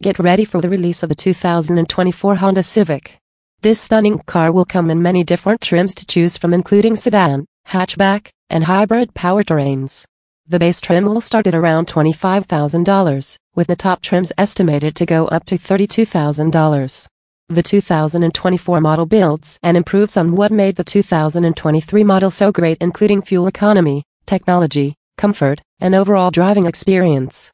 Get ready for the release of the 2024 Honda Civic. This stunning car will come in many different trims to choose from including sedan, hatchback, and hybrid powertrains. The base trim will start at around $25,000, with the top trims estimated to go up to $32,000. The 2024 model builds and improves on what made the 2023 model so great including fuel economy, technology, comfort, and overall driving experience.